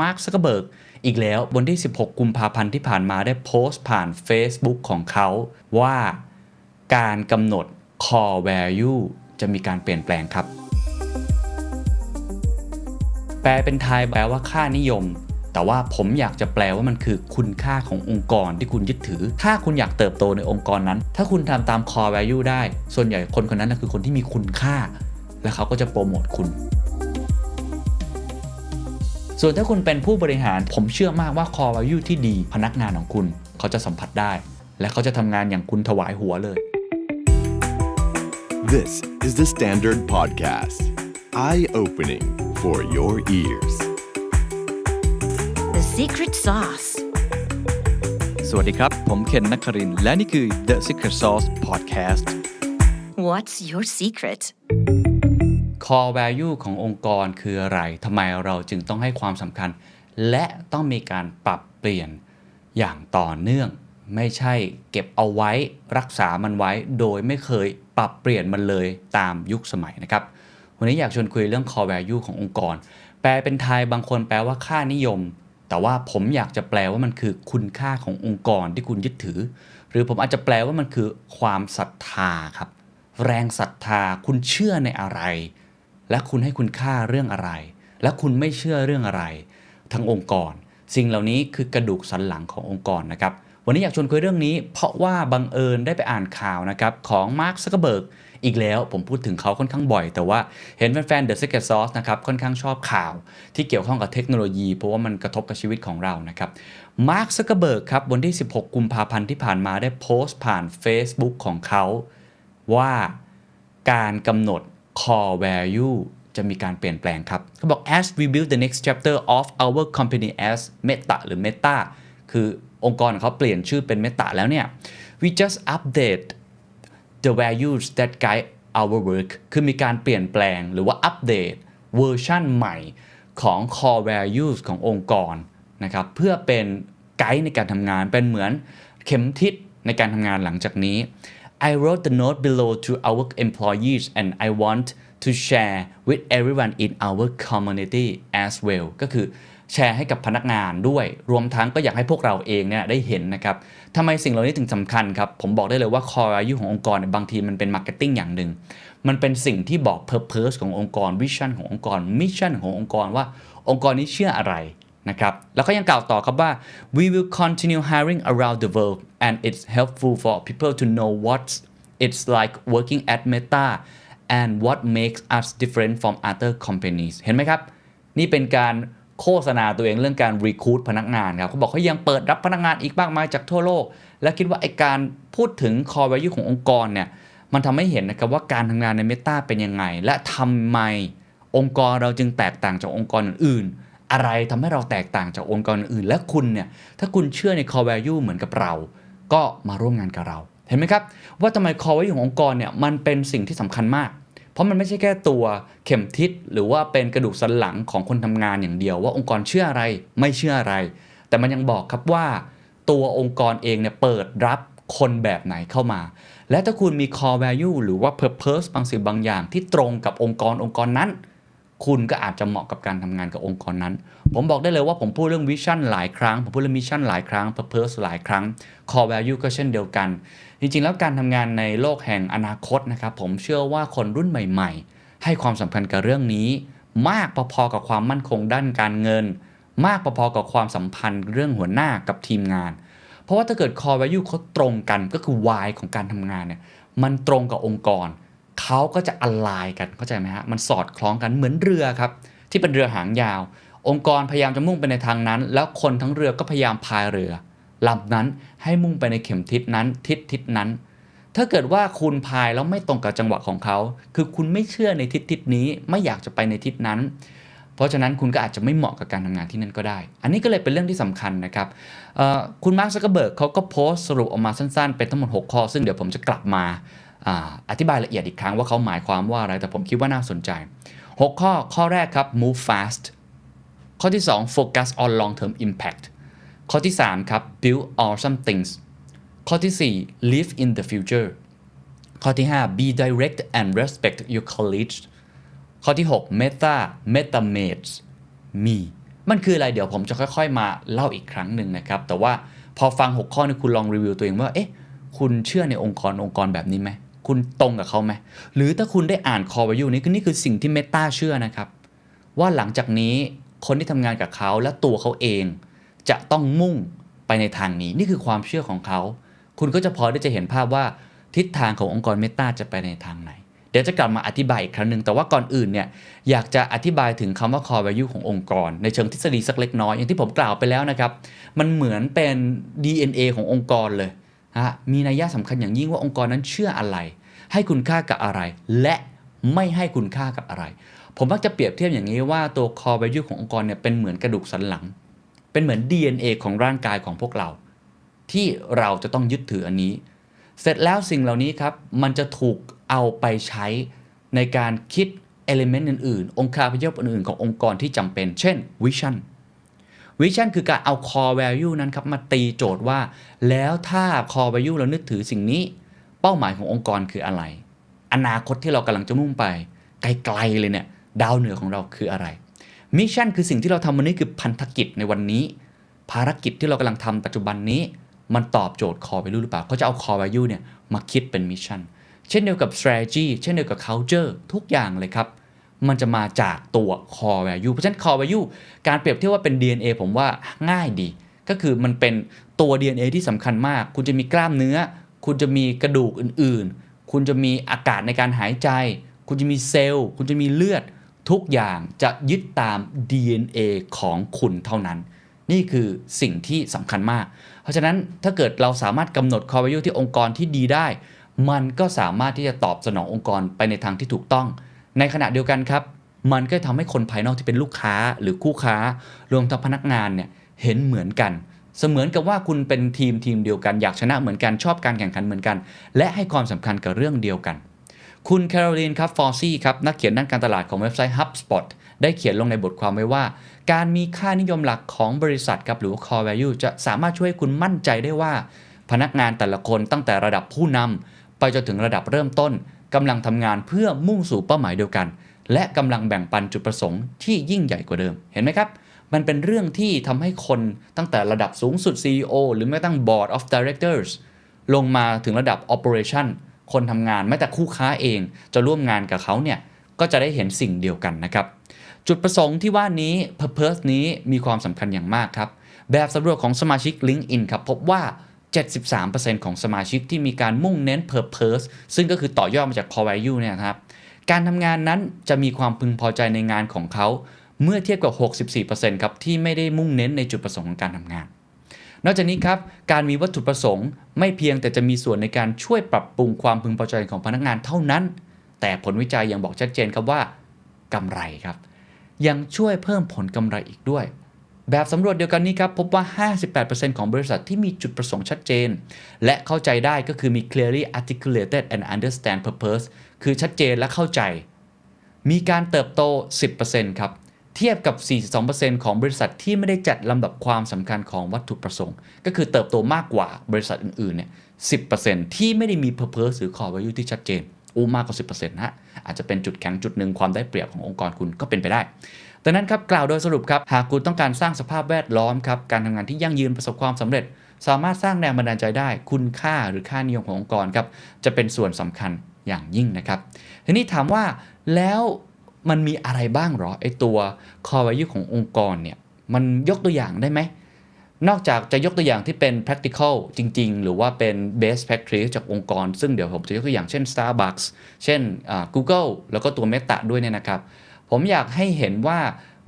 มาร์คซักเคอร์เบิร์กอีกแล้ววันที่ 16 กุมภาพันธ์ที่ผ่านมาได้โพสต์ผ่าน Facebook ของเขา ว่าการกำหนด core value จะมีการเปลี่ยนแปลงครับ แปลเป็นไทยแปลว่าค่านิยม แต่ว่าผมอยากจะแปลว่ามันคือคุณค่าขององค์กรที่คุณยึดถือ ถ้าคุณอยากเติบโตในองค์กรนั้น ถ้าคุณทำตาม core value ได้ ส่วนใหญ่คนคนนั้นคือคนที่มีคุณค่า และเขาก็จะโปรโมทคุณ ส่วนถ้าคุณเป็นผู้บริหารผมเชื่อมากว่า core value ที่ดีพนักงานของคุณ เขาจะสัมผัสได้ และเขาจะทำงานอย่างคุณถวายหัวเลย This is the Standard Podcast. Eye opening for your ears. The secret sauce. สวัสดีครับ ผมเคนนักครินทร์และนี่คือ The Secret Sauce Podcast What's your secret? Core value ขององค์กรคืออะไรทำไมเราจึงต้องให้ความสำคัญ และต้องมีการปรับเปลี่ยนอย่างต่อเนื่อง ไม่ใช่เก็บเอาไว้รักษามันไว้ โดยไม่เคยปรับเปลี่ยนมันเลยตามยุคสมัยนะครับ วันนี้อยากชวนคุยเรื่อง core value ขององค์กร แปลเป็นไทยบางคนแปลว่าค่านิยม แต่ว่าผมอยากจะแปลว่ามันคือคุณค่าขององค์กรที่คุณยึดถือ หรือผมอาจจะแปลว่ามันคือความศรัทธาครับ แรงศรัทธาคุณเชื่อในอะไร และคุณให้คุณค่าเรื่องอะไร และคุณไม่เชื่อเรื่องอะไรทั้งองค์กร สิ่งเหล่านี้คือกระดูกสันหลังขององค์กรนะครับวันนี้อยากชวนคุยเรื่องนี้ เพราะว่าบังเอิญได้ไปอ่านข่าวนะครับของมาร์คซักเบิร์กอีกแล้วผมพูดถึงเขาค่อนข้างบ่อย แต่ว่าเห็นแฟนๆ The Secret Sauce นะครับค่อนข้างชอบข่าวที่เกี่ยวข้องกับเทคโนโลยี เพราะว่ามันกระทบกับชีวิตของเรานะครับมาร์คซักเคอร์เบิร์กครับวันที่ 16 กุมภาพันธ์ที่ผ่านมาได้โพสต์ผ่าน Facebook ของเขาว่าการกำหนด core value จะมีการเปลี่ยนแปลงครับเขาบอก as we build the next chapter of our company as Meta หรือ Meta คือองค์กรของเขาเปลี่ยนชื่อเป็น Meta แล้วเนี่ย we just update the values that guide our work คือมีการเปลี่ยนแปลงหรือว่าอัปเดตเวอร์ชันใหม่ของ core values ขององค์กรนะครับเพื่อเป็นไกด์ในการทำงานเป็นเหมือนเข็มทิศในการทำงานหลังจากนี้ I wrote the note below to our employees and I want to share with everyone in our community as well ก็คือแชร์ให้กับพนักงานด้วย รวมทั้งก็อยากให้พวกเราเองเนี่ยได้เห็นนะครับทำไมสิ่งเหล่านี้ถึงสำคัญครับ ผมบอกได้เลยว่า core value ขององค์กรเนี่ยบางทีมันเป็น marketing อย่างหนึ่ง มันเป็นสิ่งที่บอก purpose ขององค์กร vision ขององค์กร mission ขององค์กรว่าองค์กรนี้เชื่ออะไร นะครับแล้วก็ยังกล่าวต่อครับว่า we will continue hiring around the world and it's helpful for people to know what it's like working at Meta and what makes us different from other companies เห็นไหมครับ นี่เป็นการโฆษณาตัวเองเรื่องการ recruit พนักงานครับเขาบอกเขายังเปิดรับพนักงานอีกมากมายจากทั่วโลก และคิดว่าไอการพูดถึง core value ขององค์กรเนี่ยมันทำให้เห็นนะครับว่าการทำงานใน Meta เป็นยังไง และทำไมองค์กรเราจึงแตกต่างจากองค์กรอื่นๆ อะไรทำให้เราแตกต่างจากองค์กรอื่น และคุณเนี่ยถ้าคุณเชื่อใน core value เหมือนกับเรา ก็มาร่วมงานกับเรา เห็นไหมครับ ว่าทำไม core value ขององค์กรเนี่ยมันเป็นสิ่งที่สำคัญมาก เพราะมันไม่ใช่แค่ตัวเข็มทิศหรือว่าเป็นกระดูกสันหลังของคนทำงานอย่างเดียว ว่าองค์กรเชื่ออะไรไม่เชื่ออะไร แต่มันยังบอกครับว่า ตัวองค์กรเองเนี่ยเปิดรับคนแบบไหนเข้ามา และถ้าคุณมี core value หรือว่า purpose บางสิ่งบางอย่างที่ตรงกับองค์กรองค์กรนั้น คุณก็อาจจะเหมาะกับการทำงานกับองค์กรนั้น ผมบอกได้เลยว่าผมพูดเรื่องวิชั่นหลายครั้ง ผมพูดเรื่องมิชชั่นหลายครั้ง purpose หลายครั้ง core value ก็เช่นเดียวกัน จริงๆ แล้วการทำงานในโลกแห่งอนาคตนะครับผมเชื่อว่าคนรุ่นใหม่ ๆ ให้ความสำคัญกับเรื่องนี้ มากพอๆกับความมั่นคงด้านการเงิน มากพอๆกับความสัมพันธ์เรื่องหัวหน้ากับทีมงาน เพราะว่าถ้าเกิด core value เขาตรงกันก็คือ why ของการทำงานเนี่ยมันตรงกับองค์กร เขาก็จะอลไลน์กันเข้าใจไหมฮะมันสอดคล้องกันเหมือนเรือครับ ที่เป็นเรือหางยาว องค์กรพยายามจะมุ่งไปในทางนั้น แล้วคนทั้งเรือก็พยายามพายเรือลำนั้นให้มุ่งไปในเข็มทิศนั้นทิศทิศนั้น ถ้าเกิดว่าคุณพายแล้วไม่ตรงกับจังหวะของเขา คือคุณไม่เชื่อในทิศทิศนี้ไม่อยากจะไปในทิศนั้น เพราะฉะนั้นคุณก็อาจจะไม่เหมาะกับการทำงานที่นั่นก็ได้ อันนี้ก็เลยเป็นเรื่องที่สำคัญนะครับคุณมาร์คซักเกอร์เบิร์กเขาก็โพสต์สรุปออกมาสั้นๆ เป็นทั้งหมด 6 ข้อ ซึ่งเดี๋ยวผมจะกลับมา อธิบายละเอียดอีกครั้งว่าเขาหมายความว่าอะไร แต่ผมคิดว่าน่าสนใจ 6 ข้อ ข้อแรกครับ move fast ข้อที่ 2 focus on long term impact ข้อที่ 3 ครับ build awesome things ข้อที่ 4 live in the future ข้อที่ 5 be direct and respect your colleagues ข้อที่ 6 meta meta mates me มันคืออะไรเดี๋ยวผมจะค่อยๆ มาเล่าอีกครั้งหนึ่งนะครับ แต่ว่าพอฟัง 6 ข้อนี้คุณลองรีวิวตัวเองว่า เอ๊ะ คุณเชื่อในองค์กรองค์กรแบบนี้ไหม คุณตรงกับเขาไหมหรือถ้าคุณได้อ่าน core value นี้คือนี่คือสิ่งที่เมตาเชื่อนะครับ ว่าหลังจากนี้คนที่ทำงานกับเขาและตัวเขาเอง จะต้องมุ่งไปในทางนี้ นี่คือความเชื่อของเขา คุณก็จะพอได้จะเห็นภาพว่าทิศทางขององค์กรเมตาจะไปในทางไหน เดี๋ยวจะกลับมาอธิบายอีกครั้งหนึ่งแต่ว่าก่อนอื่นเนี่ยอยากจะอธิบายถึงคำว่า core value ขององค์กร ในเชิงทฤษฎีสักเล็กน้อย อย่างที่ผมกล่าวไปแล้วนะครับ มันเหมือนเป็น DNA ขององค์กรเลยฮะมีนัยยะสำคัญอย่างยิ่งว่าองค์กรนั้นเชื่ออะไร ให้คุณค่ากับอะไร และไม่ให้คุณค่ากับอะไร ผมมักจะเปรียบเทียบอย่างนี้ว่าตัว core value ขององค์กรเนี่ยเป็นเหมือนกระดูกสันหลัง เป็นเหมือน DNA ของร่างกายของพวกเรา ที่เราจะต้องยึดถืออันนี้ เสร็จแล้วสิ่งเหล่านี้ครับ มันจะถูกเอาไปใช้ในการคิด element อื่นๆ องค์คาพยพอื่นๆขององค์กรที่จำเป็น เช่น vision vision คือการเอา core value นั้นครับมาตีโจทย์ว่า แล้วถ้า core value เรานึกถือสิ่งนี้ เป้าหมายขององค์กรคืออะไร อนาคตที่เรากำลังจะมุ่งไป ไกลๆเลยเนี่ยดาวเหนือของเราคืออะไร mission คือสิ่งที่เราทำวันนี้คือพันธกิจในวันนี้ ภารกิจที่เรากำลังทำปัจจุบันนี้มันตอบโจทย์ core value หรือเปล่าเขาจะเอา core value เนี่ยมาคิดเป็น mission เช่นเดียวกับ strategy เช่นเดียวกับ culture ทุกอย่างเลยครับ มันจะมาจากตัว core value เพราะฉะนั้น core value การเปรียบเทียบว่าเป็น DNA ผมว่าง่ายดี ก็คือมันเป็นตัว DNA ที่สำคัญมาก คุณจะมีกล้ามเนื้อ คุณจะมีกระดูกอื่นๆ คุณจะมีอากาศในการหายใจ คุณจะมีเซลล์ คุณจะมีเลือด ทุกอย่างจะยึดตาม DNA ของคุณเท่านั้น นี่คือสิ่งที่สำคัญมาก เพราะฉะนั้นถ้าเกิดเราสามารถกำหนด core value ที่องค์กรที่ดีได้ มันก็สามารถที่จะตอบสนององค์กรไปในทางที่ถูกต้อง ในขณะเดียวกันครับ มันก็ทำให้คนภายนอกที่เป็นลูกค้าหรือคู่ค้ารวมทั้งพนักงานเนี่ยเห็นเหมือนกัน เสมือนกับว่าคุณเป็นทีมทีมเดียวกัน อยากชนะเหมือนกันชอบการแข่งขันเหมือนกัน และให้ความสำคัญกับเรื่องเดียวกัน คุณแคโรลีนครับฟอร์ซี่ครับนักเขียนด้านการตลาดของเว็บไซต์ HubSpot ได้เขียนลงในบทความไว้ว่า การมีค่านิยมหลักของบริษัทครับหรือ core value จะสามารถช่วยให้คุณมั่นใจได้ว่า พนักงานแต่ละคนตั้งแต่ระดับผู้นำไปจนถึงระดับเริ่มต้นกำลังทำงานเพื่อมุ่งสู่เป้าหมายเดียวกัน และกำลังแบ่งปันจุดประสงค์ที่ยิ่งใหญ่กว่าเดิมเห็นไหมครับ มันเป็นเรื่องที่ทำให้คนตั้งแต่ระดับสูงสุด CEO หรือแม้กระทั่ง Board of Directors ลงมาถึงระดับ Operation คนทำงานแม้แต่คู่ค้าเอง จะร่วมงานกับเขาเนี่ยก็จะได้เห็นสิ่งเดียวกันนะครับ จุดประสงค์ที่ว่านี้ Purpose นี้มีความสำคัญอย่างมากครับ แบบสำรวจของสมาชิก LinkedIn ครับพบว่า 73%ของสมาชิกที่มีการมุ่งเน้น Purpose ซึ่งก็คือต่อยอดมาจาก Core Value เนี่ยครับการทำงานนั้นจะมีความพึงพอใจในงานของเขา เมื่อเทียบกับ 64%ครับที่ไม่ได้มุ่งเน้นในจุดประสงค์ของการทำงาน นอกจากนี้ครับการมีวัตถุประสงค์ ไม่เพียงแต่จะมีส่วนในการช่วยปรับปรุงความพึงพอใจของพนักงานเท่านั้น แต่ผลวิจัยยังบอกชัดเจนครับว่ากำไรครับ ยังช่วยเพิ่มผลกำไรอีกด้วย แบบสำรวจเดียวกันนี้ครับพบว่า 58%ของบริษัทที่มีจุดประสงค์ชัดเจน และเข้าใจได้ก็คือมี clearly articulated and understand purpose คือชัดเจนและเข้าใจ มีการเติบโต 10%ครับ เทียบกับ 42%ของบริษัทที่ไม่ได้จัดลำดับความสำคัญของวัตถุประสงค์ ก็คือเติบโตมากกว่าบริษัทอื่นๆเนี่ย 10%ที่ไม่ได้มี purpose หรือ core value ที่ชัดเจนอู้มากกว่า 10%นะฮะ อาจจะเป็นจุดแข็งจุดหนึ่งความได้เปรียบขององค์กรคุณก็เป็นไปได้ดังนั้นครับกล่าวโดยสรุปครับหากคุณต้องการสร้างสภาพแวดล้อมครับการทำงานที่ยั่งยืนประสบความสำเร็จ สามารถสร้างแรงบันดาลใจได้ คุณค่าหรือค่านิยมขององค์กรครับจะเป็นส่วนสำคัญอย่างยิ่งนะครับ ทีนี้ถามว่าแล้ว มันมีอะไรบ้างหรอไอตัว core value ขององค์กรเนี่ยมันยกตัวอย่างได้ไหม นอกจากจะยกตัวอย่างที่เป็น practical จริง ๆ หรือว่าเป็น best practice จากองค์กร ซึ่งเดี๋ยวผมจะยกตัวอย่างเช่น Starbucks เช่น Google แล้วก็ตัว Meta ด้วยเนี่ยนะครับ ผมอยากให้เห็นว่า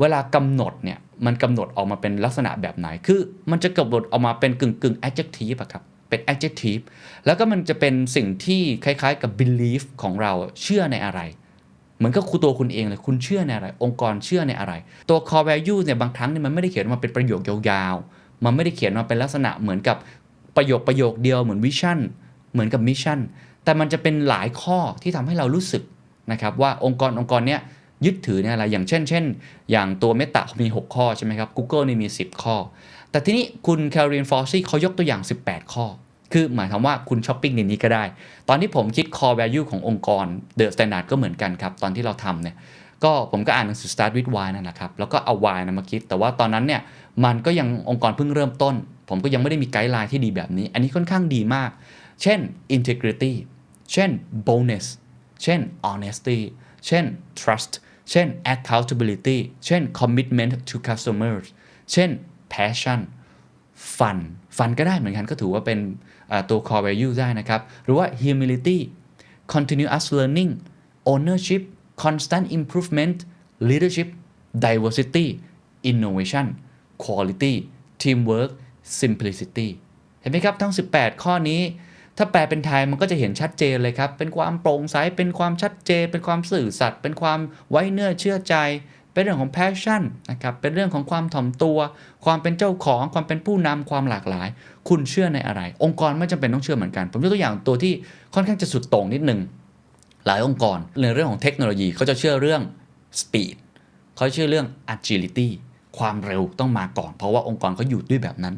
เวลากำหนดเนี่ยมันกำหนดออกมาเป็นลักษณะแบบไหน คือมันจะกำหนดออกมาเป็นกึ่งกึ่ง adjective อะครับเป็น adjective แล้วก็มันจะเป็นสิ่งที่คล้ายๆกับ belief ของเราเชื่อในอะไร เหมือนกับคุณตัวคุณเองเลยคุณเชื่อในอะไร องค์กรเชื่อในอะไร ตัว core value เนี่ยบางครั้งเนี่ยมันไม่ได้เขียนมาเป็นประโยคยาวๆ มันไม่ได้เขียนมาเป็นลักษณะเหมือนกับประโยคประโยคเดียวเหมือน vision เหมือนกับ mission แต่มันจะเป็นหลายข้อที่ทำให้เรารู้สึกนะครับว่าองค์กรองค์กรเนี้ยยึดถือเนี่ยอะไรอย่างเช่น เช่น อย่างตัว Meta มี 6 ข้อใช่ไหมครับ Google นี่มี 10 ข้อ แต่ทีนี้คุณแคลรินฟอร์ซี่เขายกตัวอย่าง 18 ข้อ คือหมายความว่าคุณช้อปปิ้งในนี้ก็ได้ ตอนที่ผมคิด core value ขององค์กร The Standard ก็เหมือนกันครับ ตอนที่เราทำเนี่ยก็ผมก็อ่านหนังสือ Start with Why นั่นแหละครับ แล้วก็เอา Why นะมาคิด แต่ว่าตอนนั้นเนี่ยมันก็ยังองค์กรเพิ่งเริ่มต้น ผมก็ยังไม่ได้มี guideline ที่ดีแบบนี้ อันนี้ค่อนข้างดีมาก เช่น integrity เช่น bonus เช่น honesty เช่น trust เช่น accountability เช่น commitment to customers เช่น passion ฟันฟันก็ได้เหมือนกันก็ถือว่าเป็นตัว core value ได้นะครับ หรือว่า humility continuous learning ownership constant improvement leadership diversity innovation quality teamwork simplicity เห็นไหมครับ ทั้ง 18 ข้อนี้ ถ้าแปลเป็นไทยมันก็จะเห็นชัดเจนเลยครับ เป็นความโปร่งใส เป็นความชัดเจน เป็นความสื่อสัตย์ เป็นความไว้เนื้อเชื่อใจ เป็นเรื่องของ passion นะครับเป็นเรื่องของความถ่อมตัว ความเป็นเจ้าของความเป็นผู้นำความหลากหลาย คุณเชื่อในอะไร องค์กรไม่จำเป็นต้องเชื่อเหมือนกัน ผมยกตัวอย่างตัวที่ค่อนข้างจะสุดโต่งนิดนึงหลายองค์กรในเรื่องของเทคโนโลยีเขาจะเชื่อเรื่อง speed เขาเชื่อเรื่อง agility ความเร็วต้องมาก่อน เพราะว่าองค์กรเขาอยู่ด้วยแบบนั้น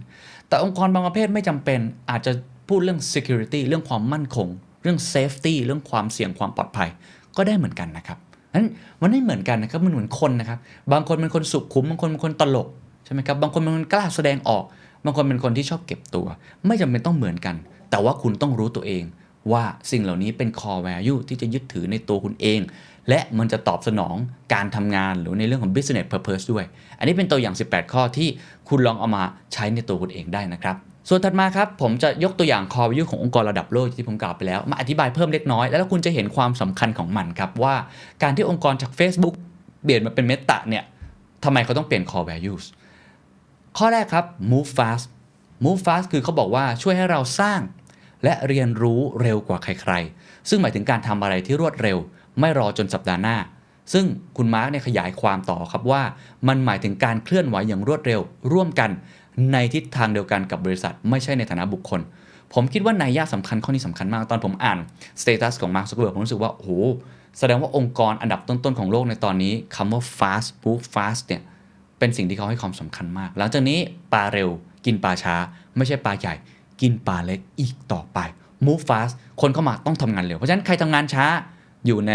แต่องค์กรบางประเภทไม่จำเป็นอาจจะพูดเรื่อง security เรื่องความมั่นคง เรื่อง safety เรื่องความเสี่ยงความปลอดภัยก็ได้เหมือนกันนะครับ นั้นมันไม่เหมือนกันนะครับมันเหมือนคนนะครับ บางคนเป็นคนสุขุมบางคนเป็นคนตลกใช่ไหมครับบางคนเป็นคนกล้าแสดงออก บางคนเป็นคนที่ชอบเก็บตัว ไม่จำเป็นต้องเหมือนกัน แต่ว่าคุณต้องรู้ตัวเองว่าสิ่งเหล่านี้เป็น core value ที่จะยึดถือในตัวคุณเอง และมันจะตอบสนองการทำงานหรือในเรื่องของ business purpose ด้วย อันนี้เป็นตัวอย่าง 18 ข้อที่คุณลองเอามาใช้ในตัวคุณเองได้นะครับ ส่วนถัดมาครับ ผมจะยกตัวอย่าง core value ขององค์กรระดับโลกที่ผมกล่าวไปแล้ว มาอธิบายเพิ่มเล็กน้อย แล้วคุณจะเห็นความสำคัญของมันครับ ว่าการที่องค์กรจาก Facebook เปลี่ยนมาเป็น Meta เนี่ยทำไมเขาต้องเปลี่ยน core values ข้อแรกครับ move fast move fast คือเขาบอกว่าช่วยให้เราสร้าง และเรียนรู้เร็วกว่าใคร ๆ ซึ่งหมายถึงการทำอะไรที่รวดเร็ว ไม่รอจนสัปดาห์หน้า ซึ่งคุณมาร์กเนี่ยขยายความต่อครับว่า มันหมายถึงการเคลื่อนไหวอย่างรวดเร็ว ร่วมกัน ในทิศทางเดียวกันกับบริษัท ไม่ใช่ในฐานะบุคคล ผมคิดว่านัยยะสำคัญข้อนี้สำคัญมาก ตอนผมอ่าน status ของมาร์คซักเบิร์กผมรู้สึกว่าโอ้โหแสดงว่าองค์กรอันดับต้นๆของโลกในตอนนี้คำว่า fast move fast เนี่ยเป็นสิ่งที่เขาให้ความสำคัญมาก หลังจากนี้ปลาเร็ว กินปลาช้า ไม่ใช่ปลาใหญ่ กินปลาเล็กอีกต่อไป move fast คนเข้ามาต้องทำงานเร็ว เพราะฉะนั้นใครทำงานช้าอยู่ใน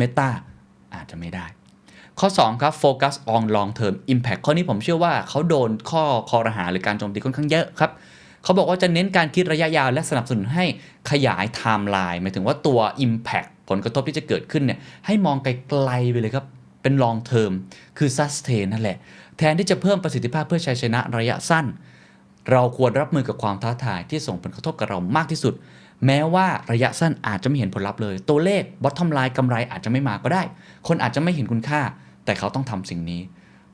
Meta อาจจะไม่ได้ ข้อ 2 ครับ focus on long term impact ข้อนี้ผมเชื่อว่าเขาโดนข้อคอรหาหรือการโจมตีค่อนข้างเยอะครับเขาบอกว่าจะเน้นการคิดระยะยาวและสนับสนุนให้ขยายไทม์ไลน์หมายถึงว่าตัว Impact ผลกระทบที่จะเกิดขึ้นเนี่ยให้มองไกลๆไปเลยครับ เป็น long term คือ sustain นั่นแหละ แทนที่จะเพิ่มประสิทธิภาพเพื่อชัยชนะระยะสั้น เราควรรับมือกับความท้าทายที่ส่งผลกระทบกับเรามากที่สุด แม้ว่าระยะสั้นอาจจะไม่เห็นผลลัพธ์เลย ตัวเลข bottom line กำไรอาจจะไม่มาก็ได้ คนอาจจะไม่เห็นคุณค่า แต่เขาต้องทำสิ่งนี้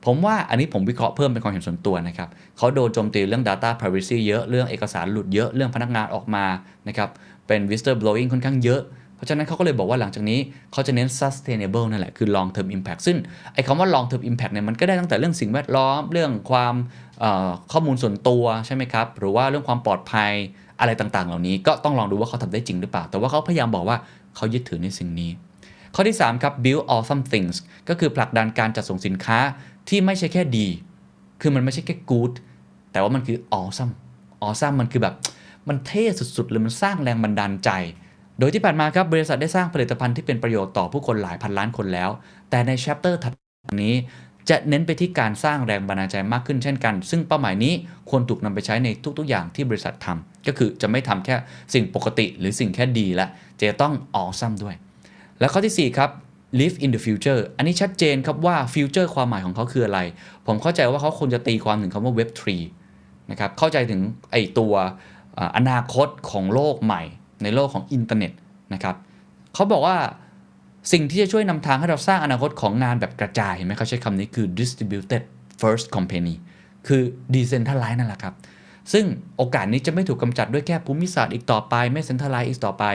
ผมว่าอันนี้ผมวิเคราะห์เพิ่มเป็นความเห็นส่วนตัวนะครับเขาโดนโจมตีเรื่อง data privacy เยอะเรื่องเอกสารหลุดเยอะเรื่องพนักงานออกมานะครับเป็น whistle blowing ค่อนข้างเยอะเพราะฉะนั้นเขาก็เลยบอกว่าหลังจากนี้เขาจะเน้น sustainable นั่นแหละ คือ long term impact ซึ่งไอ้คำว่า long term impact เนี่ยมันก็ได้ตั้งแต่เรื่องสิ่งแวดล้อม เรื่องความข้อมูลส่วนตัวใช่ไหมครับ หรือว่าเรื่องความปลอดภัยอะไรต่างๆ เหล่านี้ก็ต้องลองดูว่าเขาทำได้จริงหรือเปล่า แต่ว่าเขาพยายามบอกว่าเขายึดถือในสิ่งนี้ ข้อที่ 3 ครับ build awesome things ก็คือผลักดันการจัดส่งสินค้าที่ไม่ใช่แค่ดี คือมันไม่ใช่แค่ good แต่ว่ามันคือ awesome awesome มันคือแบบ มันเท่สุดๆเลยมันสร้างแรงบันดาลใจ โดยที่ผ่านมาครับบริษัทได้สร้างผลิตภัณฑ์ที่เป็นประโยชน์ต่อผู้คนหลายพันล้านคนแล้ว แต่ใน chapter ถัดนี้จะเน้นไปที่การสร้างแรงบันดาลใจมากขึ้นเช่นกัน ซึ่งเป้าหมายนี้ควรถูกนำไปใช้ในทุก ๆ อย่างที่บริษัททำก็คือจะไม่ทำแค่สิ่งปกติหรือสิ่งแค่ดีละจะต้อง awesome ด้วย และข้อที่ 4 ครับ live in the future อันนี้ชัดเจนครับว่า future ความหมายของเขาคืออะไร ผมเข้าใจว่าเขาควรจะตีความถึงคำว่า web 3นะครับ เข้าใจถึงไอตัวอนาคตของโลกใหม่ ในโลกของอินเทอร์เน็ตนะครับเขาบอกว่าสิ่งที่จะช่วยนำทางให้เราสร้างอนาคตของงานแบบกระจายเห็นไหมเขาใช้คำนี้คือ distributed first company คือ decentralized นั่นแหละครับ ซึ่งโอกาสนี้จะไม่ถูกกำจัดด้วยแค่ภูมิศาสตร์อีกต่อไป ไม่ centralized อีกต่อไป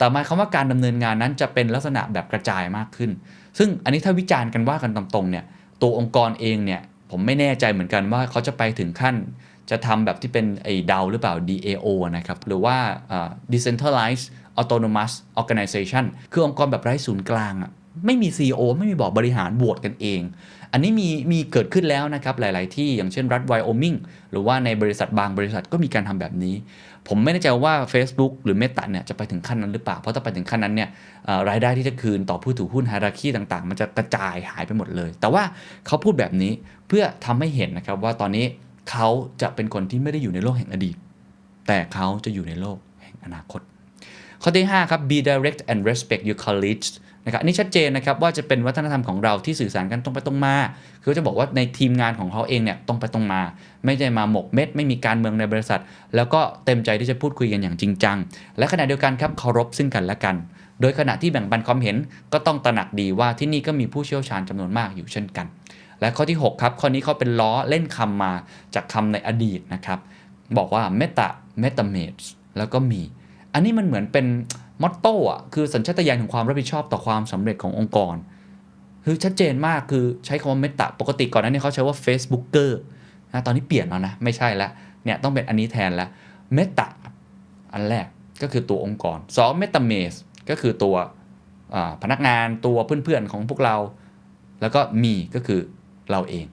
ต่หมายความว่าการดำเนินงานนั้นจะเป็นลักษณะแบบกระจายมากขึ้น ซึ่งอันนี้ถ้าวิจารณ์กันว่ากันตรงๆเนี่ยตัวองค์กรเองเนี่ยผมไม่แน่ใจเหมือนกันว่าเขาจะไปถึงขั้น จะทำแบบที่เป็นไอ้ดาวหรือเปล่า DAO นะครับ หรือว่า decentralized autonomous organization คือองค์กรแบบไร้ศูนย์กลางอะไม่มี CEO ไม่มีบอร์ดบริหารโหวตกันเอง อันนี้มีมีเกิดขึ้นแล้วนะครับหลาย ๆ ที่อย่างเช่นรัฐไวโอมิงหรือว่าในบริษัทบางบริษัทก็มีการทำแบบนี้ ผมไม่แน่ใจว่า Facebook หรือ Meta เนี่ยจะไปถึงขั้นนั้นหรือเปล่า เพราะถ้าไปถึงขั้นนั้นเนี่ยรายได้ที่จะคืนต่อผู้ถือหุ้นฮาราคีต่าง ๆ มันจะกระจายหายไปหมดเลย แต่ว่าเขาพูดแบบนี้เพื่อทำให้เห็นนะครับว่าตอนนี้เขาจะเป็นคนที่ไม่ได้อยู่ในโลกแห่งอดีต แต่เขาจะอยู่ในโลกแห่งอนาคตข้อที่5ครับ be direct and respect your colleagues นะครับอันนี้ชัดเจนนะครับว่าจะเป็นวัฒนธรรมของเราที่สื่อสารกันตรงไปตรงมา คือจะบอกว่าในทีมงานของเขาเองเนี่ยตรงไปตรงมา ไม่ได้มาหมกเม็ด ไม่มีการเมืองในบริษัท แล้วก็เต็มใจที่จะพูดคุยกันอย่างจริงจัง และขณะเดียวกันครับเคารพซึ่งกันและกัน โดยขณะที่แบ่งปันความเห็นก็ต้องตระหนักดีว่าที่นี่ก็มีผู้เชี่ยวชาญจำนวนมากอยู่เช่นกัน และข้อที่ 6 ครับข้อนี้เขาเป็นล้อเล่นคำมาจากคำในอดีตนะครับบอกว่าเมตตาเมตาเมสแล้วก็มี อันนี้มันเหมือนเป็น มอตโต้อะคือสัญชาตญาณของความรับผิดชอบต่อความสำเร็จขององค์กร คือชัดเจนมากคือใช้คำว่าเมตตาปกติก่อนหนั้านเขาใช้ว่า Facebooker นะตอนนี้เปลี่ยนแล้วนะ ไม่ใช่แล้วเนี่ยต้องเป็นอันนี้แทนแล้วเมตตาอันแรกก็คือตัวองค์กร2 m e t a m a s ก็คือตัวพนักงานตัวเพื่อนๆของพวกเรา แล้วก็มีก็คือเราเอง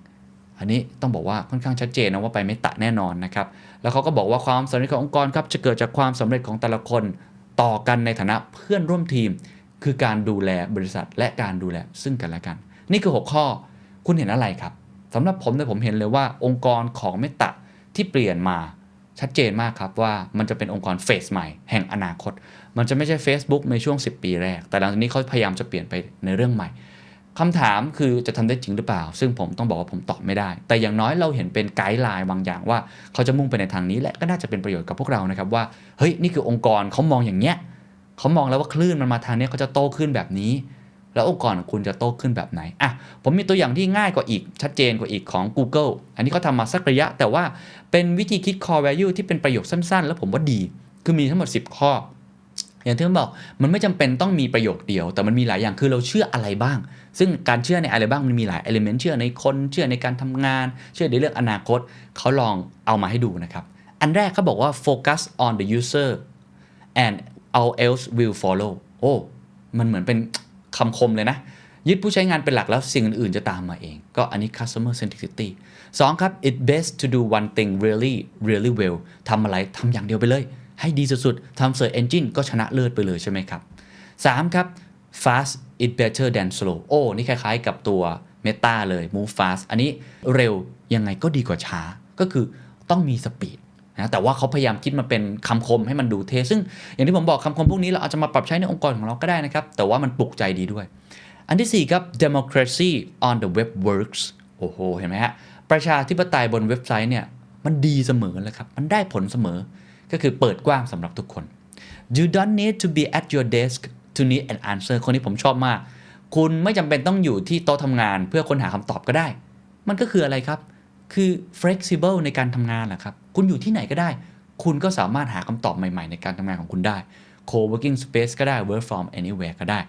อันนี้ต้องบอกว่าค่อนข้างชัดเจนนะว่าไปไม่ตะแน่นอนนะครับ แล้วเขาก็บอกว่าความสำเร็จขององค์กรครับจะเกิดจากความสำเร็จของแต่ละคน ต่อกันในฐานะเพื่อนร่วมทีม คือการดูแลบริษัทและการดูแลซึ่งกันและกัน นี่คือ 6 ข้อคุณเห็นอะไรครับสำหรับผมเนี่ยผมเห็นเลยว่าองค์กรของเมตะที่เปลี่ยนมาชัดเจนมากครับว่ามันจะเป็นองค์กรเฟสใหม่แห่งอนาคต มันจะไม่ใช่ Facebook ในช่วง 10 ปีแรก แต่หลังจากนี้เขาพยายามจะเปลี่ยนไปในเรื่องใหม่ คำถามคือจะทำได้จริงหรือเปล่า ซึ่งผมต้องบอกว่าผมตอบไม่ได้ แต่อย่างน้อยเราเห็นเป็นไกด์ไลน์บางอย่างว่า เขาจะมุ่งไปในทางนี้และก็น่าจะเป็นประโยชน์กับพวกเรานะครับว่าเฮ้ยนี่คือองค์กรเขามองอย่างเนี้ยเขามองแล้วว่าคลื่นมันมาทางนี้เขาจะโตขึ้นแบบนี้ แล้วองค์กรของคุณจะโตขึ้นแบบไหนอะผมมีตัวอย่างที่ง่ายกว่าอีกชัดเจนกว่าอีกของ Google อันนี้เขาทำมาสักระยะ แต่ว่าเป็นวิธีคิด core value ที่เป็นประโยคสั้น ๆ แล้วผมว่าดี คือมีทั้งหมด 10 ข้อ อย่างที่ผมบอกมันไม่จำเป็นต้องมีประโยคเดียว แต่มันมีหลายอย่างคือเราเชื่ออะไรบ้าง ซึ่งการเชื่อในอะไรบ้างมันมีหลาย element เชื่อในคนเชื่อในการทำงาน เชื่อในเรื่องอนาคตเขาลองเอามาให้ดูนะครับ อันแรกเขาบอกว่า focus on the user and all else will follow โอ้มันเหมือนเป็นคำคมเลยนะ ยึดผู้ใช้งานเป็นหลักแล้วสิ่งอื่นๆจะตามมาเอง ก็อันนี้ customer centricity 2 ครับ it best to do one thing really really well ทำอะไรทำอย่างเดียวไปเลย ให้ดีสุดๆทำ search engine ก็ชนะเลิศไปเลยใช่ไหมครับ 3 ครับ fast it better than slow โอ้ นี่คล้ายๆกับตัว Meta เลย move fast อันนี้เร็วยังไงก็ดีกว่าช้า ก็คือต้องมีสปีดนะแต่ว่าเขาพยายามคิดมาเป็นคำคมให้มันดูเท่ซึ่งอย่างที่ผมบอกคำคมพวกนี้เราอาจจะมาปรับใช้ในองค์กรของเราก็ได้นะครับ แต่ว่ามันปลุกใจดีด้วย อันที่ 4 ครับ democracy on the web works โอ้โห เห็นไหมฮะ ประชาธิปไตยบนเว็บไซต์เนี่ยมันดีเสมอเลยครับ มันได้ผลเสมอ ก็คือเปิดกว้างสำหรับทุกคน you don't need to be at your desk to need an answer คนนี้ผมชอบมาก คุณไม่จำเป็นต้องอยู่ที่โต๊ะทำงาน เพื่อค้นหาคำตอบก็ได้ มันก็คืออะไรครับ คือ flexible ในการทำงานแหละครับ คุณอยู่ที่ไหนก็ได้ คุณก็สามารถหาคำตอบใหม่ๆ ในการทำงานของคุณได้ co-working space ก็ได้ work from anywhere ก็ได้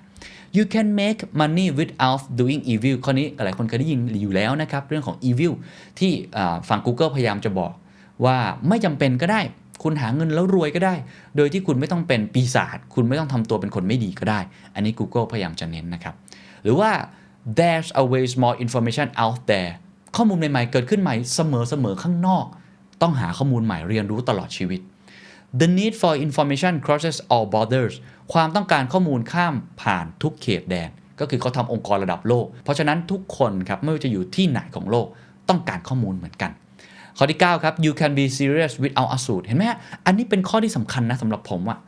you can make money without doing evil ข้อนี้หลายคนเคยได้ยินอยู่แล้วนะครับ เรื่องของ evil ที่ฝั่ง Google พยายามจะบอกว่าไม่จำเป็นก็ได้ คุณหาเงินแล้วรวยก็ได้ โดยที่คุณไม่ต้องเป็นปีศาจคุณไม่ต้องทำตัวเป็นคนไม่ดีก็ได้ อันนี้ Google พยายามจะเน้นนะครับ หรือว่า there's always more information out there ข้อมูลใหม่ๆเกิดขึ้นใหม่เสมอๆข้างนอก ต้องหาข้อมูลใหม่เรียนรู้ตลอดชีวิต The need for information crosses all borders ความต้องการข้อมูลข้ามผ่านทุกเขตแดน ก็คือเขาทำองค์กรระดับโลก เพราะฉะนั้นทุกคนครับไม่ว่าจะอยู่ที่ไหนของโลก ต้องการข้อมูลเหมือนกัน ข้อที่ 9 ครับ you can be serious without a suit เห็นไหมฮะอันนี้เป็นข้อที่สำคัญนะสำหรับผมอะ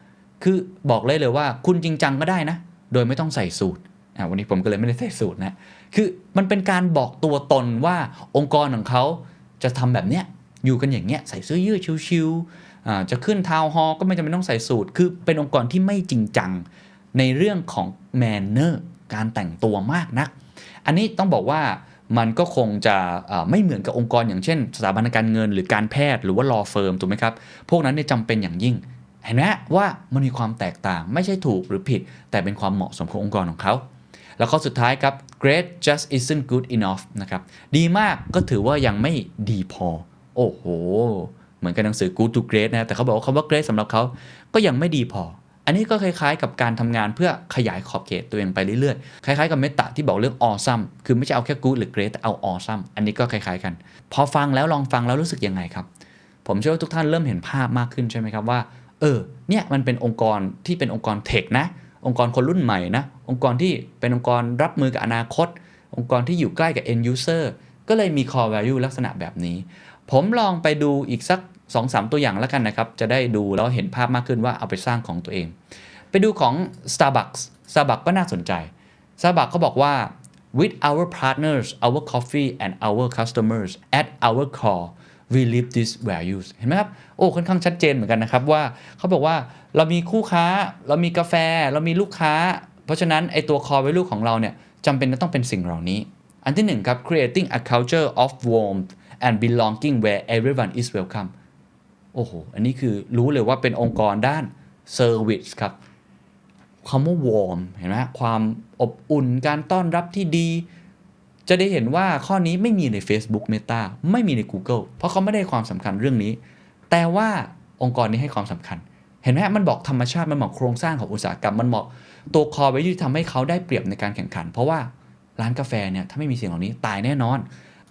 คือบอกเลยเลยว่าคุณจริงจังก็ได้นะ โดยไม่ต้องใส่สูทอะวันนี้ผมก็เลยไม่ได้ใส่สูทนะ คือมันเป็นการบอกตัวตนว่าองค์กรของเขาจะทำแบบเนี้ยอยู่กันอย่างเงี้ยใส่เสื้อยืดชิวๆอ่าจะขึ้น town hall ก็ไม่จำเป็นต้องใส่สูทคือเป็นองค์กรที่ไม่จริงจังในเรื่องของ manner การแต่งตัวมากนัก อันนี้ต้องบอกว่า มันก็คงจะไม่เหมือนกับองค์กรอย่างเช่น สถาบันการเงินหรือการแพทย์หรือว่า law firm ถูกไหมครับ พวกนั้นเนี่ยจำเป็นอย่างยิ่ง เห็นไหมว่ามันมีความแตกต่างไม่ใช่ถูกหรือผิด แต่เป็นความเหมาะสมขององค์กรของเขา แล้วข้อสุดท้ายครับ great just isn't good enough นะครับดีมากก็ถือว่ายังไม่ดีพอ โอ้โห เหมือนกับหนังสือ good to great นะแต่เขาบอกว่าคำว่า great สำหรับเขาก็ยังไม่ดีพอ อันนี้ก็คล้ายๆ กับการทำงานเพื่อขยายขอบเขตตัวเองไปเรื่อยๆ คล้ายๆ กับเมตตาที่บอกเรื่อง awesome คือไม่ใช่เอาแค่ good หรือ great แต่เอา awesome อันนี้ก็คล้ายๆกัน พอฟังแล้วลองฟังแล้วรู้สึกยังไงครับ ผมเชื่อว่าทุกท่านเริ่มเห็นภาพมากขึ้นใช่ไหมครับว่า เออ เนี่ยมันเป็นองค์กรที่เป็นองค์กรเทคนะ องค์กรคนรุ่นใหม่นะ องค์กรที่เป็นองค์กรรับมือกับอนาคต องค์กรที่อยู่ใกล้กับ end user ก็เลยมี core value ลักษณะแบบนี้ ผมลองไปดูอีกสัก 2-3ตัวอย่างแล้วกันนะครับ จะได้ดูแล้วเห็นภาพมากขึ้นว่าเอาไปสร้างของตัวเอง ไปดูของ Starbucks Starbucks ก็น่าสนใจ Starbucks เขาบอกว่า with our partners our coffee and our customers at our core we live these values เห็นไหมครับ โอ้ ค่อนข้างชัดเจนเหมือนกันนะครับว่าเขาบอกว่าเรามีคู่ค้า เรามีกาแฟ เรามีลูกค้า เพราะฉะนั้นไอตัว core value ของเราเนี่ยจำเป็นจะต้องเป็นสิ่งเหล่านี้ อันที่หนึ่งครับ creating a culture of warmth and belonging where everyone is welcome โอ้โห อันนี้คือรู้เลยว่าเป็นองค์กรด้าน service ครับคำว่า warm เห็นไหมความอบอุ่นการต้อนรับที่ดี จะได้เห็นว่าข้อนี้ไม่มีใน Facebook Meta ไม่มีใน Google เพราะเขาไม่ได้ความสำคัญเรื่องนี้ แต่ว่าองค์กรนี้ให้ความสำคัญ เห็นไหมมันบอกธรรมชาติ มันบอกโครงสร้างของอุตสาหกรรม มันบอกตัวคอไว้ที่ทำให้เขาได้เปรียบในการแข่งขัน เพราะว่าร้านกาแฟเนี่ยถ้าไม่มีสิ่งเหล่านี้ตายแน่นอน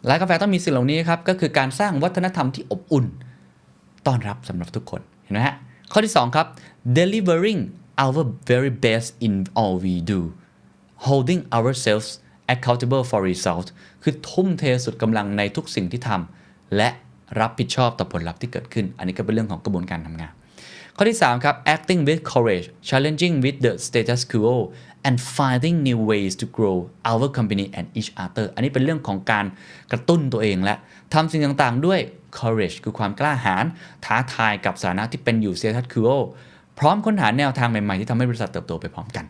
ร้านกาแฟต้องมีสิ่งเหล่านี้ครับก็คือการสร้างวัฒนธรรมที่อบอุ่น ต้อนรับสำหรับทุกคนเห็นไหมฮะข้อที่ 2 ครับ delivering our very best in all we do holding ourselves accountable for result คือทุ่มเทสุดกำลังในทุกสิ่งที่ทำและรับผิดชอบต่อผลลัพธ์ที่เกิดขึ้น อันนี้ก็เป็นเรื่องของกระบวนการทำงาน ข้อที่ 3 ครับ acting with courage challenging with the status quo and finding new ways to grow our company and each other อันนี้เป็นเรื่องของการกระตุ้นตัวเองและทำสิ่งต่างๆด้วย courage คือความกล้าหาญท้าทายกับสถานะที่เป็นอยู่ status quo พร้อมค้นหาแนวทางใหม่ๆ ที่ทำให้บริษัทเติบโตไปพร้อมกัน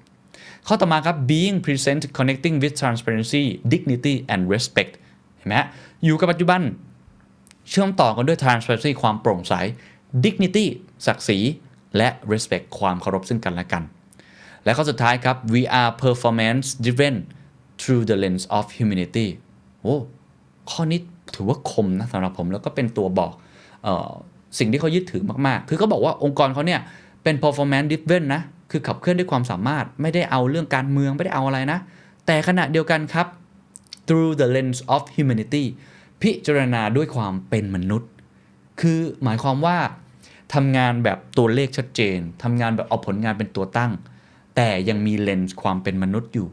ข้อต่อมาครับ being present connecting with transparency dignity and respect เห็นไหมอยู่กับปัจจุบัน เชื่อมต่อกันด้วย transparency ความโปร่งใส dignity ศักดิ์ศรี และ respect ความเคารพซึ่งกันและกัน และข้อสุดท้ายครับ we are performance driven through the lens of humanity โอ้ข้อนี้ถือว่าคมนะสำหรับผมแล้วก็เป็นตัวบอกออสิ่งที่เขายึดถือมาก ๆ คือเขาบอกว่าองค์กรเขาเนี่ยเป็น performance driven นะ คือขับเคลื่อนด้วยความสามารถ ไม่ได้เอาเรื่องการเมือง ไม่ได้เอาอะไรนะ แต่ขณะเดียวกันครับ through the lens of humanity พิจารณาด้วยความเป็นมนุษย์ คือหมายความว่า ทำงานแบบตัวเลขชัดเจนทำงานแบบเอาผลงานเป็นตัวตั้ง แต่ยังมีเลนส์ความเป็นมนุษย์อยู่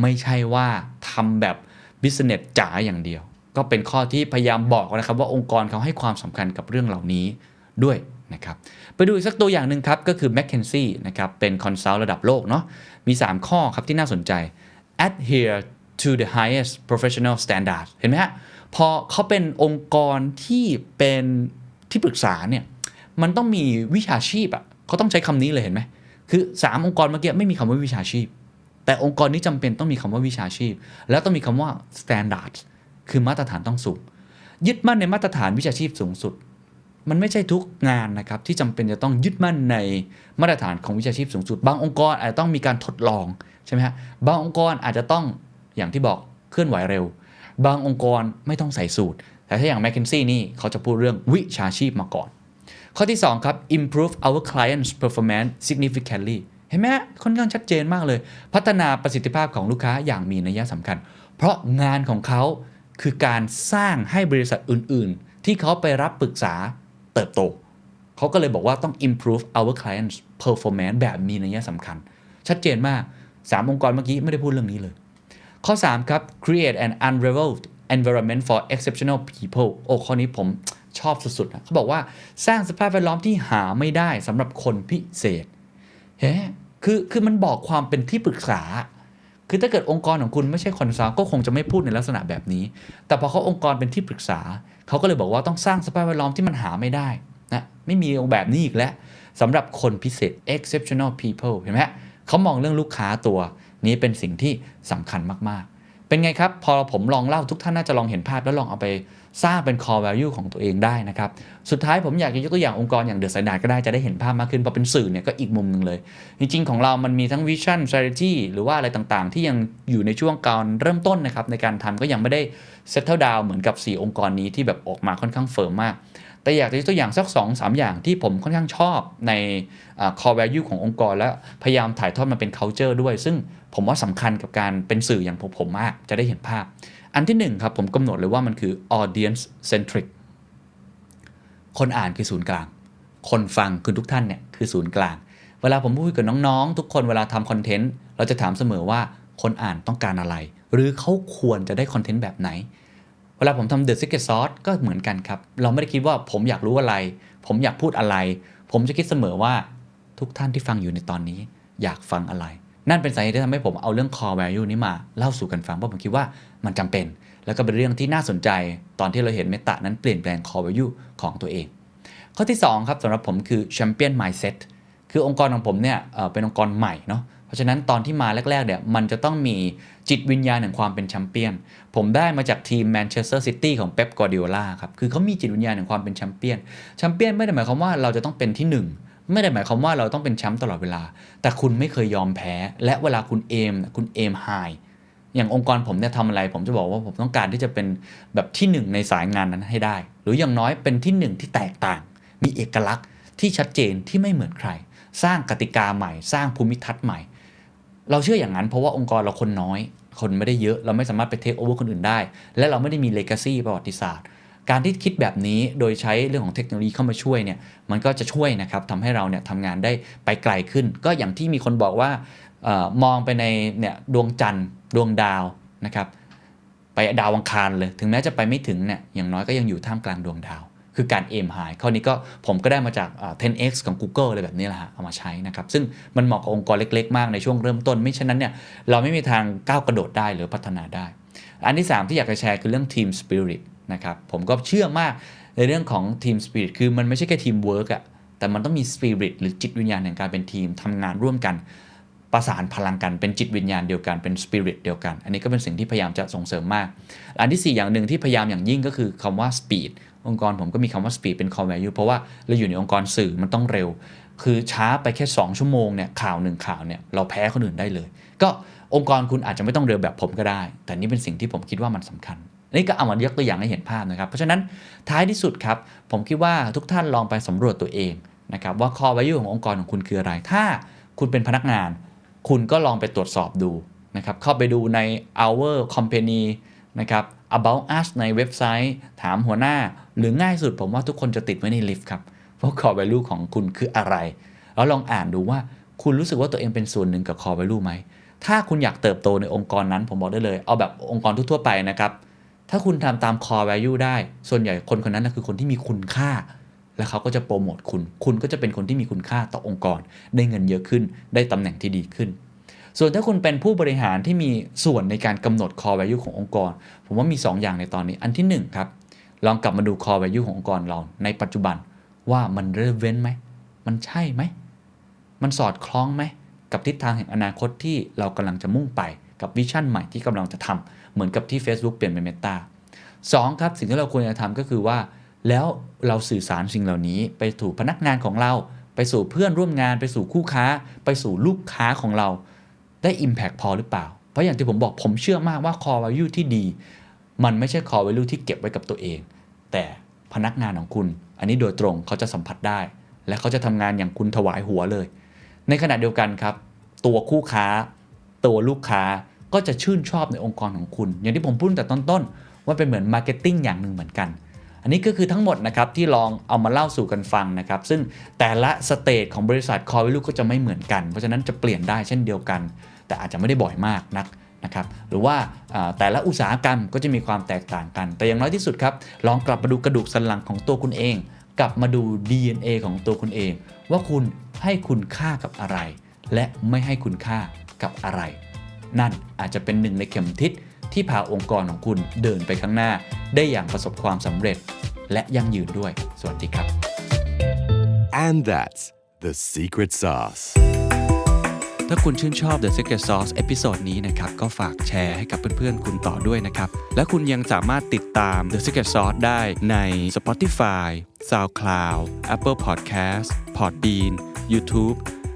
ไม่ใช่ว่าทำแบบ business จ๋าอย่างเดียว ก็เป็นข้อที่พยายามบอกนะครับว่าองค์กรเขาให้ความสำคัญกับเรื่องเหล่านี้ด้วยนะครับไปดูอีกสักตัวอย่างหนึ่งครับ ก็คือ m c k เคนซี่นะครับเป็น consult ระดับโลกเนาะมี 3 ข้อครับที่น่าสนใจ adhere to the highest professional standards เห็นไหมฮะพอเขาเป็นองค์กรที่เป็นที่ปรึกษาเนี่ย มันต้องมีวิชาชีพอะ่ะเขาต้องใช้คำนี้เลยเห็นไหมคือ 3 องค์กรเมื่อกี้ไม่มีคำว่าวิชาชีพ แต่องค์กรนี้จำเป็นต้องมีคำว่าวิชาชีพ แล้วต้องมีคำว่า standards คือมาตรฐานต้องสูง ยึดมั่นในมาตรฐานวิชาชีพสูงสุด มันไม่ใช่ทุกงานนะครับที่จำเป็นจะต้องยึดมั่นในมาตรฐานของวิชาชีพสูงสุด บางองค์กรอาจจะต้องมีการทดลองใช่ไหมฮะบางองค์กรอาจจะต้องอย่างที่บอกเคลื่อนไหวเร็ว บางองค์กรไม่ต้องใส่สูตร แต่ถ้าอย่าง m c k เคนซี่นี่เขาจะพูดเรื่องวิชาชีพมาก่อน ข้อที่ 2 ครับ improve our clients performance significantly เห็นไหมค่อนข้างชัดเจนมากเลย พัฒนาประสิทธิภาพของลูกค้าอย่างมีนัยสำคัญ เพราะงานของเขาคือการสร้างให้บริษัทอื่น ๆ ที่เขาไปรับปรึกษาเติบโต เขาก็เลยบอกว่าต้อง improve our clients performance แบบมีนัยสำคัญ ชัดเจนมาก 3 องค์กรเมื่อกี้ไม่ได้พูดเรื่องนี้เลย ข้อ 3 ครับ create an unrivaled environment for exceptional people โอ้ข้อนี้ผม ชอบสุดๆนะเขาบอกว่าสร้างสภาพแวดล้อมที่หาไม่ได้สำหรับคนพิเศษเฮ้คือคือมันบอกความเป็นที่ปรึกษา คือถ้าเกิดองค์กรของคุณไม่ใช่ consult ก็คงจะไม่พูดในลักษณะแบบนี้ แต่พอเขาองค์กรเป็นที่ปรึกษา เขาก็เลยบอกว่าต้องสร้างสภาพแวดล้อมที่มันหาไม่ได้นะไม่มีองค์แบบนี้อีกแล้วสำหรับคนพิเศษ exceptional people เห็นไหมฮะเขามองเรื่องลูกค้าตัวนี้เป็นสิ่งที่สำคัญมากๆ เป็นไงครับ พอผมลองเล่าทุกท่านน่าจะลองเห็นภาพแล้วลองเอาไป สร้างเป็น core value ของตัวเองได้นะครับ สุดท้ายผมอยากจะยกตัวอย่างองค์กรอย่างเดอะ a ซน d ก็ได้จะได้เห็นภาพมากขึ้นพอเป็นสื่อเนี่ยก็อีกมุมหนึ่งเลย จริง ๆ ของเรามันมีทั้ง vision strategy หรือว่าอะไรต่างๆ ที่ยังอยู่ในช่วงการเริ่มต้นนะครับในการทำก็ยังไม่ได้ settle down เหมือนกับ 4 องค์กรนี้ที่แบบออกมาค่อนข้างเฟิร์มมาก แต่อยากจะยกตัวอย่างสัก 2 3 อย่างที่ผมค่อนข้างชอบใน core value ขององค์กร และพยายามถ่ายทอดมาเป็น culture ด้วย ซึ่งผมว่าสำคัญกับการเป็นสื่ออย่างผมผมมาก จะได้เห็นภาพ อันที่หนึ่งครับ ผมกำหนดเลยว่ามันคือ audience centric คนอ่านคือศูนย์กลาง คนฟังคือทุกท่านเนี่ยคือศูนย์กลาง เวลาผมพูดกับน้องๆ ทุกคนเวลาทำคอนเทนต์เราจะถามเสมอว่าคนอ่านต้องการอะไร หรือเขาควรจะได้คอนเทนต์แบบไหน เวลาผมทำ The Secret Sauce ก็เหมือนกันครับ เราไม่ได้คิดว่าผมอยากรู้อะไร ผมอยากพูดอะไร ผมจะคิดเสมอว่าทุกท่านที่ฟังอยู่ในตอนนี้ อยากฟังอะไร นั่นเป็นสาเหตุที่ทำให้ผมเอาเรื่อง core value นี้มาเล่าสู่กันฟังเพราะผมคิดว่ามันจำเป็น แล้วก็เป็นเรื่องที่น่าสนใจตอนที่เราเห็น Meta นั้นเปลี่ยนแปลง core value ของตัวเอง ข้อที่ 2 ครับสำหรับผมคือ champion mindset คือองค์กรของผมเนี่ยเป็นองค์กรใหม่เนาะเพราะฉะนั้นตอนที่มาแรกๆเนี่ยมันจะต้องมีจิตวิญญาณแห่งความเป็นแชมเปี้ยน ผมได้มาจากทีมแมนเชสเตอร์ซิตี้ของเป๊ปกอร์ดิโอลาครับคือเขามีจิตวิญญาณแห่งความเป็นแชมเปี้ยนแชมเปี้ยนไม่ได้หมายความว่าเราจะต้องเป็นที่หนึ่ง ไม่ได้หมายความว่าเราต้องเป็นแชมป์ตลอดเวลา แต่คุณไม่เคยยอมแพ้ และเวลาคุณเอมคุณเอมไฮอย่างองค์กรผมเนี่ยทำอะไร ผมจะบอกว่าผมต้องการที่จะเป็นแบบที่หนึ่งในสายงานนั้นให้ได้ หรืออย่างน้อยเป็นที่หนึ่งที่แตกต่าง มีเอกลักษณ์ที่ชัดเจนที่ไม่เหมือนใคร สร้างกติกาใหม่ สร้างภูมิทัศน์ใหม่ เราเชื่ออย่างนั้นเพราะว่าองค์กรเราคนน้อย คนไม่ได้เยอะ เราไม่สามารถไปเทคโอเวอร์คนอื่นได้ และเราไม่ได้มีเลกาซีประวัติศาสตร์ การที่คิดแบบนี้โดยใช้เรื่องของเทคโนโลยีเข้ามาช่วยเนี่ยมันก็จะช่วยนะครับทำให้เราเนี่ยทำงานได้ไปไกลขึ้น ก็อย่างที่มีคนบอกว่าออมองไปในเนี่ยดวงจันทร์ดวงดาวนะครับไปดาวอังคารเลย ถึงแม้จะไปไม่ถึงเนี่ยอย่างน้อยก็ยังอยู่ท่ามกลางดวงดาว คือการเอมหายข้อนี้ก็ผมก็ได้มาจาก 10x ของ Google อะไรแบบนี้แหละฮะเอามาใช้นะครับ ซึ่งมันเหมาะกับองค์กรเล็กๆ มากในช่วงเริ่มต้น ไม่ฉะนั้นเนี่ยเราไม่มีทางก้าวกระโดดได้หรือพัฒนาได้ อันที่ 3 ที่อยากจะแชร์คือเรื่อง Team Spirit นะครับผมก็เชื่อมากในเรื่องของ Team Spirit คือมันไม่ใช่แค่ทีมเวิร์กอะแต่มันต้องมี Spirit หรือจิตวิญญาณแห่งการเป็นทีมทำงานร่วมกันประสานพลังกันเป็นจิตวิญญาณเดียวกันเป็นสปิริตเดียวกัน อันนี้ก็เป็นสิ่งที่พยายามจะส่งเสริมมาก อันที่ 4 อย่างหนึ่งที่พยายามอย่างยิ่งก็คือคำว่า speed องค์กรผมก็มีคำว่า speed เป็น core value เพราะว่าเราอยู่ในองค์กรสื่อมันต้องเร็ว คือช้าไปแค่ 2 ชั่วโมงเนี่ยข่าวหนึ่งข่าวเนี่ยเราแพ้คนอื่นได้เลย ก็องค์กรคุณอาจจะไม่ต้องเร็วแบบผมก็ได้ แต่นี่เป็นสิ่งที่ผมคิดว่ามันสำคัญ นี่ก็เอามายกตัวอย่างให้เห็นภาพนะครับ เพราะฉะนั้นท้ายที่สุดครับ ผมคิดว่าทุกท่านลองไปสำรวจตัวเองนะครับว่า core value ขององค์กรของคุณคืออะไร ถ้าคุณเป็นพนักงาน คุณก็ลองไปตรวจสอบดูนะครับ เข้าไปดูใน our company นะครับ about us ในเว็บไซต์ ถามหัวหน้า หรือง่ายสุดผมว่าทุกคนจะติดไว้ในลิฟต์ครับว่า core value ของคุณคืออะไร แล้วลองอ่านดูว่าคุณรู้สึกว่าตัวเองเป็นส่วนหนึ่งกับ core value ไหม ถ้าคุณอยากเติบโตในองค์กรนั้น ผมบอกได้เลย เอาแบบองค์กรทั่วไปนะครับ ถ้าคุณทำตาม core value ได้ ส่วนใหญ่คนคนนั้นนะคือคนที่มีคุณค่า และเขาก็จะโปรโมทคุณ คุณก็จะเป็นคนที่มีคุณค่าต่อองค์กร ได้เงินเยอะขึ้น ได้ตำแหน่งที่ดีขึ้น ส่วนถ้าคุณเป็นผู้บริหารที่มีส่วนในการกำหนด core value ขององค์กร ผมว่ามี2อย่างในตอนนี้ อันที่1ครับ ลองกลับมาดู core value ขององค์กรเราในปัจจุบันว่ามัน relevant ไหม มันใช่ไหม มันสอดคล้องไหม กับทิศทางแห่งอนาคตที่เรากำลังจะมุ่งไป กับวิชั่นใหม่ที่กำลังจะทำ เหมือนกับที่ Facebook เปลี่ยนเป็น Meta สองครับสิ่งที่เราควรจะทำก็คือว่า แล้วเราสื่อสารสิ่งเหล่านี้ ไปสู่พนักงานของเรา ไปสู่เพื่อนร่วมงาน ไปสู่คู่ค้า ไปสู่ลูกค้าของเรา ได้ Impact พอหรือเปล่า เพราะอย่างที่ผมบอกผมเชื่อมากว่า core value ที่ดี มันไม่ใช่ core value ที่เก็บไว้กับตัวเอง แต่พนักงานของคุณ อันนี้โดยตรงเขาจะสัมผัสได้ และเขาจะทำงานอย่างคุณถวายหัวเลย ในขณะเดียวกันครับ ตัวคู่ค้า ตัวลูกค้า ก็จะชื่นชอบในองค์กรของคุณ อย่างที่ผมพูดตั้งแต่ต้นๆ ว่าเป็นเหมือน marketing อย่างหนึ่งเหมือนกัน อันนี้ก็คือทั้งหมดนะครับที่ลองเอามาเล่าสู่กันฟังนะครับ ซึ่งแต่ละสเตจของบริษัท core value ก็จะไม่เหมือนกัน เพราะฉะนั้นจะเปลี่ยนได้เช่นเดียวกัน แต่อาจจะไม่ได้บ่อยมากนักนะครับหรือว่าอ่าแต่ละอุตสาหกรรมก็จะมีความแตกต่างกัน แต่อย่างน้อยที่สุดครับลองกลับมาดูกระดูกสันหลังของตัวคุณเอง กลับมาดู DNA ของตัวคุณเอง ว่าคุณให้คุณค่ากับอะไร และไม่ให้คุณค่ากับอะไร นั่นอาจจะเป็นหนึ่งในเข็มทิศที่พาองค์กรของคุณเดินไปข้างหน้า ได้อย่างประสบความสำเร็จ และยั่งยืนด้วย สวัสดีครับ And that's the secret sauce. ถ้าคุณชื่นชอบ The Secret Sauce episode นี้นะครับ ก็ฝากแชร์ให้กับเพื่อนๆ คุณต่อด้วยนะครับ และคุณยังสามารถติดตาม The Secret Sauce ได้ใน Spotify SoundCloud Apple Podcast Podbean YouTube